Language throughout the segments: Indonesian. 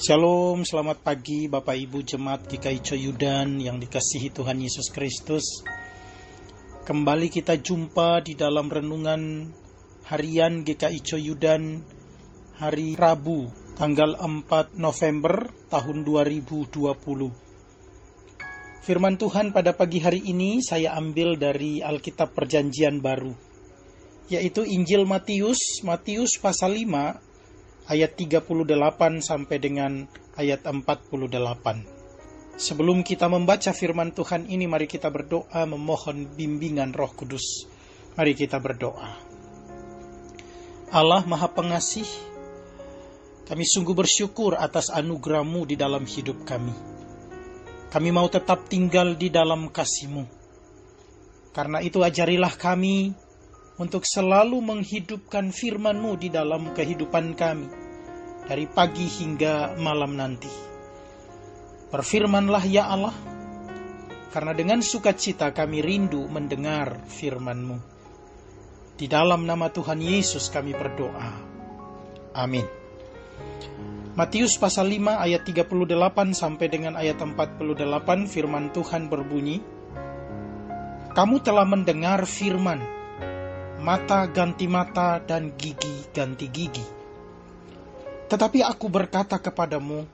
Shalom, selamat pagi Bapak Ibu Jemaat GKI Coyudan yang dikasihi Tuhan Yesus Kristus. Kembali kita jumpa di dalam renungan harian GKI Coyudan hari Rabu tanggal 4 November tahun 2020. Firman Tuhan pada pagi hari ini saya ambil dari Alkitab Perjanjian Baru, yaitu Injil Matius, Matius pasal 5 ayat 38 sampai dengan ayat 48. Sebelum kita membaca firman Tuhan ini, mari kita berdoa memohon bimbingan Roh Kudus. Mari kita berdoa. Allah Maha Pengasih, kami sungguh bersyukur atas anugerahmu di dalam hidup kami. Kami mau tetap tinggal di dalam kasihmu. Karena itu ajarilah kami untuk selalu menghidupkan firman-Mu di dalam kehidupan kami, dari pagi hingga malam nanti. Berfirmanlah ya Allah, karena dengan sukacita kami rindu mendengar firman-Mu. Di dalam nama Tuhan Yesus kami berdoa. Amin. Matius pasal 5 ayat 38 sampai dengan ayat 48 firman Tuhan berbunyi, Kamu telah mendengar firman, mata ganti mata dan gigi ganti gigi. Tetapi aku berkata kepadamu,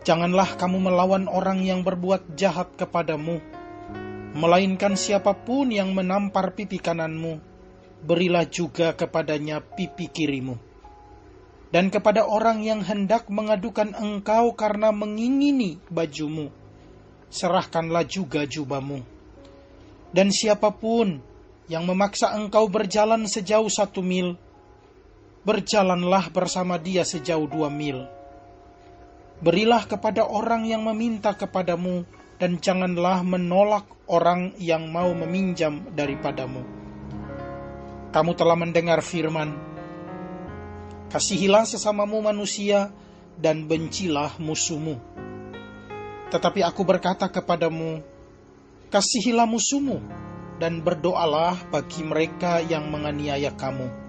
janganlah kamu melawan orang yang berbuat jahat kepadamu, melainkan siapa pun yang menampar pipi kananmu, berilah juga kepadanya pipi kirimu. Dan kepada orang yang hendak mengadukan engkau karena mengingini bajumu, serahkanlah juga jubahmu. Dan siapa pun yang memaksa engkau berjalan sejauh satu mil, berjalanlah bersama dia sejauh dua mil. Berilah kepada orang yang meminta kepadamu, dan janganlah menolak orang yang mau meminjam daripadamu. Kamu telah mendengar firman, Kasihilah sesamamu manusia, dan bencilah musuhmu. Tetapi aku berkata kepadamu, Kasihilah musuhmu, dan berdoalah bagi mereka yang menganiaya kamu.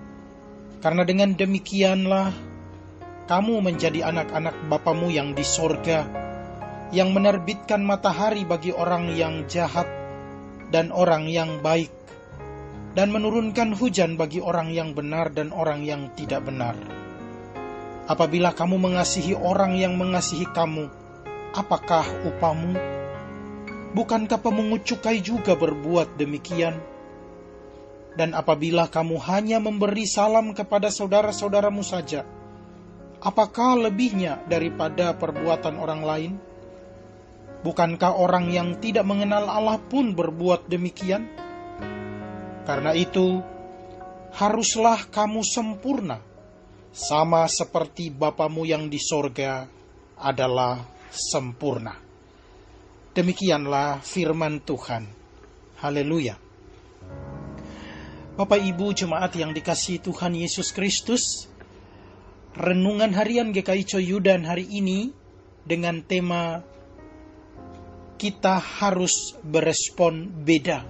Karena dengan demikianlah kamu menjadi anak-anak Bapamu yang di sorga, yang menerbitkan matahari bagi orang yang jahat dan orang yang baik, dan menurunkan hujan bagi orang yang benar dan orang yang tidak benar. Apabila kamu mengasihi orang yang mengasihi kamu, apakah upamu? Bukankah pemungut cukai juga berbuat demikian? Dan apabila kamu hanya memberi salam kepada saudara-saudaramu saja, apakah lebihnya daripada perbuatan orang lain? Bukankah orang yang tidak mengenal Allah pun berbuat demikian? Karena itu, haruslah kamu sempurna, sama seperti Bapamu yang di sorga adalah sempurna. Demikianlah firman Tuhan. Haleluya. Bapak Ibu jemaat yang dikasih Tuhan Yesus Kristus, renungan harian GKI Coyudan hari ini dengan tema kita harus berespon beda.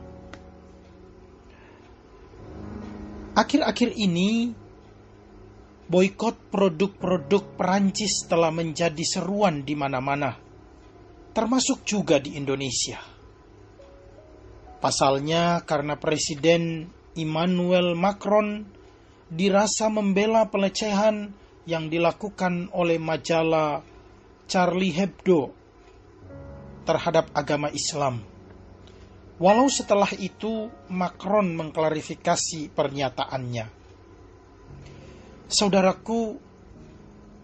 Akhir-akhir ini boykot produk-produk Perancis telah menjadi seruan di mana-mana termasuk juga di Indonesia. Pasalnya karena Presiden Emmanuel Macron dirasa membela pelecehan yang dilakukan oleh majalah Charlie Hebdo terhadap agama Islam. Walau setelah itu Macron mengklarifikasi pernyataannya. Saudaraku,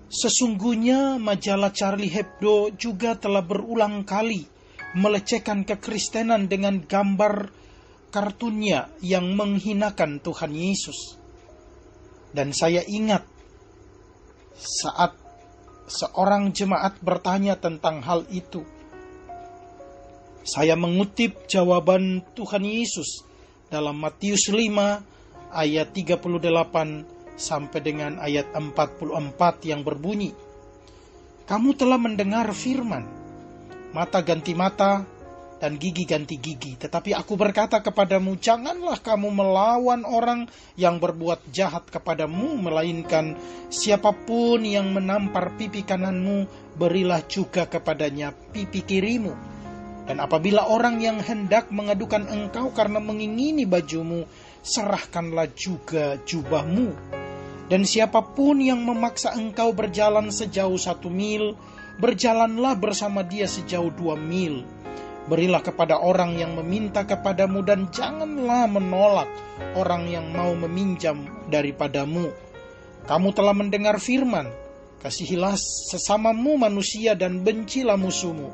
Sesungguhnya majalah Charlie Hebdo juga telah berulang kali melecehkan kekristenan dengan gambar kartunnya yang menghinakan Tuhan Yesus. Dan saya ingat saat seorang jemaat bertanya tentang hal itu. Saya mengutip jawaban Tuhan Yesus dalam Matius 5 ayat 38 sampai dengan ayat 44 yang berbunyi, Kamu telah mendengar firman, mata ganti mata dan gigi ganti gigi. Tetapi aku berkata kepadamu, janganlah kamu melawan orang yang berbuat jahat kepadamu, melainkan siapa pun yang menampar pipi kananmu, berilah juga kepadanya pipi kirimu. Dan apabila orang yang hendak mengadukan engkau karena mengingini bajumu, serahkanlah juga jubahmu. Dan siapa pun yang memaksa engkau berjalan sejauh satu mil, berjalanlah bersama dia sejauh dua mil Berilah kepada orang yang meminta kepadamu dan janganlah menolak orang yang mau meminjam daripadamu. Kamu telah mendengar firman, kasihilah sesamamu manusia dan bencilah musuhmu.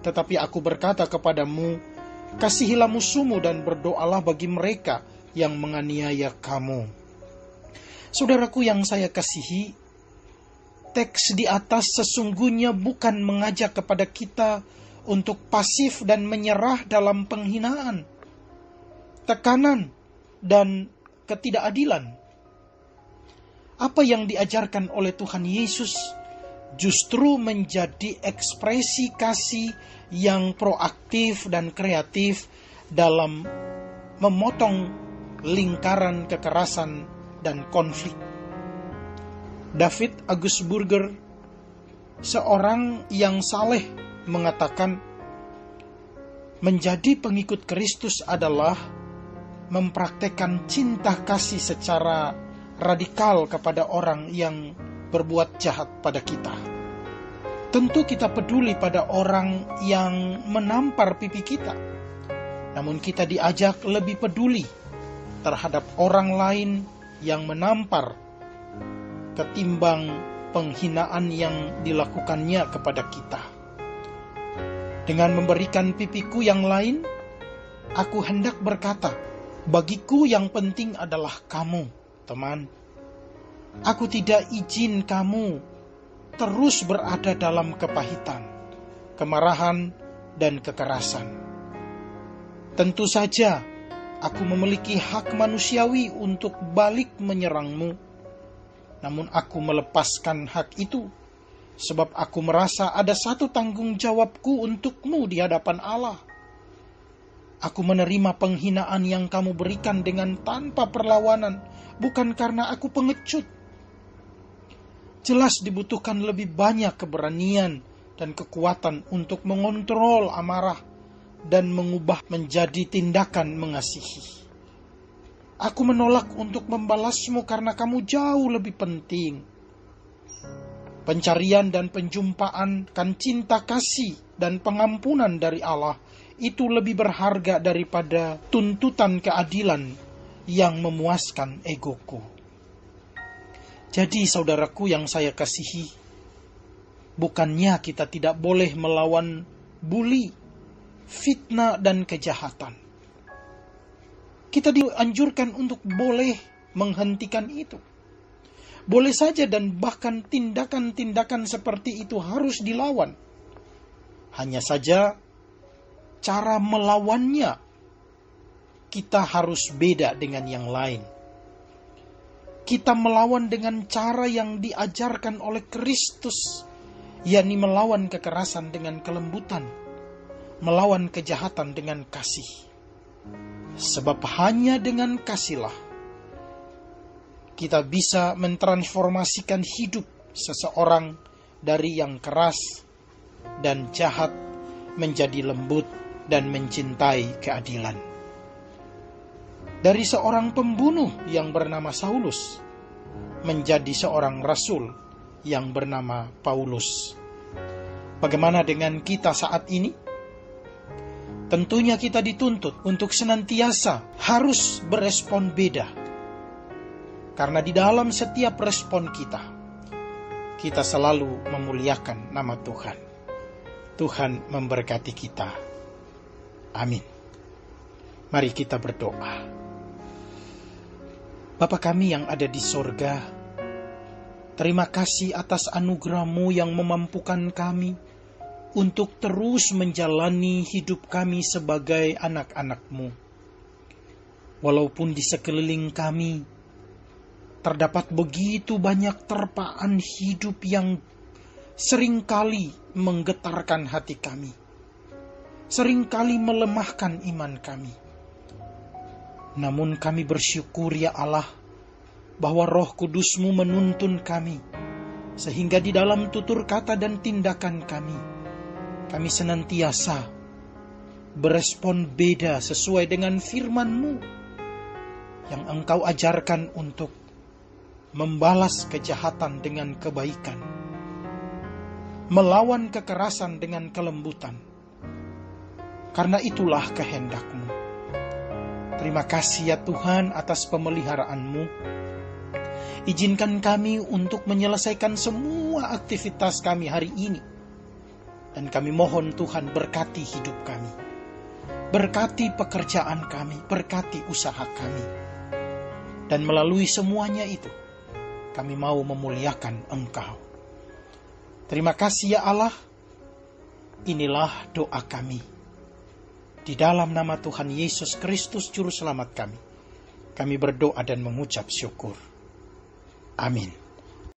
Tetapi aku berkata kepadamu, kasihilah musuhmu dan berdoalah bagi mereka yang menganiaya kamu. Saudaraku yang saya kasihi, teks di atas sesungguhnya bukan mengajak kepada kita untuk pasif dan menyerah dalam penghinaan, tekanan, dan ketidakadilan. Apa yang diajarkan oleh Tuhan Yesus justru menjadi ekspresi kasih yang proaktif dan kreatif dalam memotong lingkaran kekerasan dan konflik. David Agus Burger, seorang yang saleh mengatakan menjadi pengikut Kristus adalah mempraktekkan cinta kasih secara radikal kepada orang yang berbuat jahat pada kita. Tentu kita peduli pada orang yang menampar pipi kita. Namun kita diajak lebih peduli terhadap orang lain yang menampar ketimbang penghinaan yang dilakukannya kepada kita. Dengan memberikan pipiku yang lain, aku hendak berkata, bagiku yang penting adalah kamu, teman. Aku tidak izin kamu terus berada dalam kepahitan, kemarahan, dan kekerasan. Tentu saja, aku memiliki hak manusiawi untuk balik menyerangmu, namun aku melepaskan hak itu sebab aku merasa ada satu tanggung jawabku untukmu di hadapan Allah. Aku menerima penghinaan yang kamu berikan dengan tanpa perlawanan, bukan karena aku pengecut. Jelas dibutuhkan lebih banyak keberanian dan kekuatan untuk mengontrol amarah dan mengubah menjadi tindakan mengasihi. Aku menolak untuk membalasmu karena kamu jauh lebih penting Pencarian dan penjumpaan kan cinta kasih dan pengampunan dari Allah itu lebih berharga daripada tuntutan keadilan yang memuaskan egoku. Jadi saudaraku yang saya kasihi, bukannya kita tidak boleh melawan bully, fitnah dan kejahatan. Kita dianjurkan untuk boleh menghentikan itu boleh saja dan bahkan tindakan-tindakan seperti itu harus dilawan. Hanya saja cara melawannya kita harus beda dengan yang lain. Kita melawan dengan cara yang diajarkan oleh Kristus, yakni melawan kekerasan dengan kelembutan, melawan kejahatan dengan kasih. Sebab hanya dengan kasihlah kita bisa mentransformasikan hidup seseorang dari yang keras dan jahat menjadi lembut dan mencintai keadilan. Dari seorang pembunuh yang bernama Saulus menjadi seorang rasul yang bernama Paulus. Bagaimana dengan kita saat ini? Tentunya kita dituntut untuk senantiasa harus berespon beda karena di dalam setiap respon kita, kita selalu memuliakan nama Tuhan. Tuhan memberkati kita. Amin. Mari kita berdoa. Bapa kami yang ada di sorga, terima kasih atas anugerahmu yang memampukan kami untuk terus menjalani hidup kami sebagai anak-anakmu. Walaupun di sekeliling kami terdapat begitu banyak terpaan hidup yang sering kali menggetarkan hati kami. sering kali melemahkan iman kami. Namun kami bersyukur ya Allah, bahwa roh kudusmu menuntun kami, sehingga di dalam tutur kata dan tindakan kami, kami senantiasa berespon beda sesuai dengan firman-Mu yang Engkau ajarkan untuk membalas kejahatan dengan kebaikan, melawan kekerasan dengan kelembutan. Karena itulah kehendak-Mu. Terima kasih ya Tuhan atas pemeliharaan-Mu. Izinkan kami untuk menyelesaikan semua aktivitas kami hari ini. Dan kami mohon Tuhan berkati hidup kami. Berkati pekerjaan kami, berkati usaha kami. Dan melalui semuanya itu, kami mau memuliakan Engkau. Terima kasih ya Allah. Inilah doa kami. Di dalam nama Tuhan Yesus Kristus Juru Selamat kami, kami berdoa dan mengucap syukur. Amin.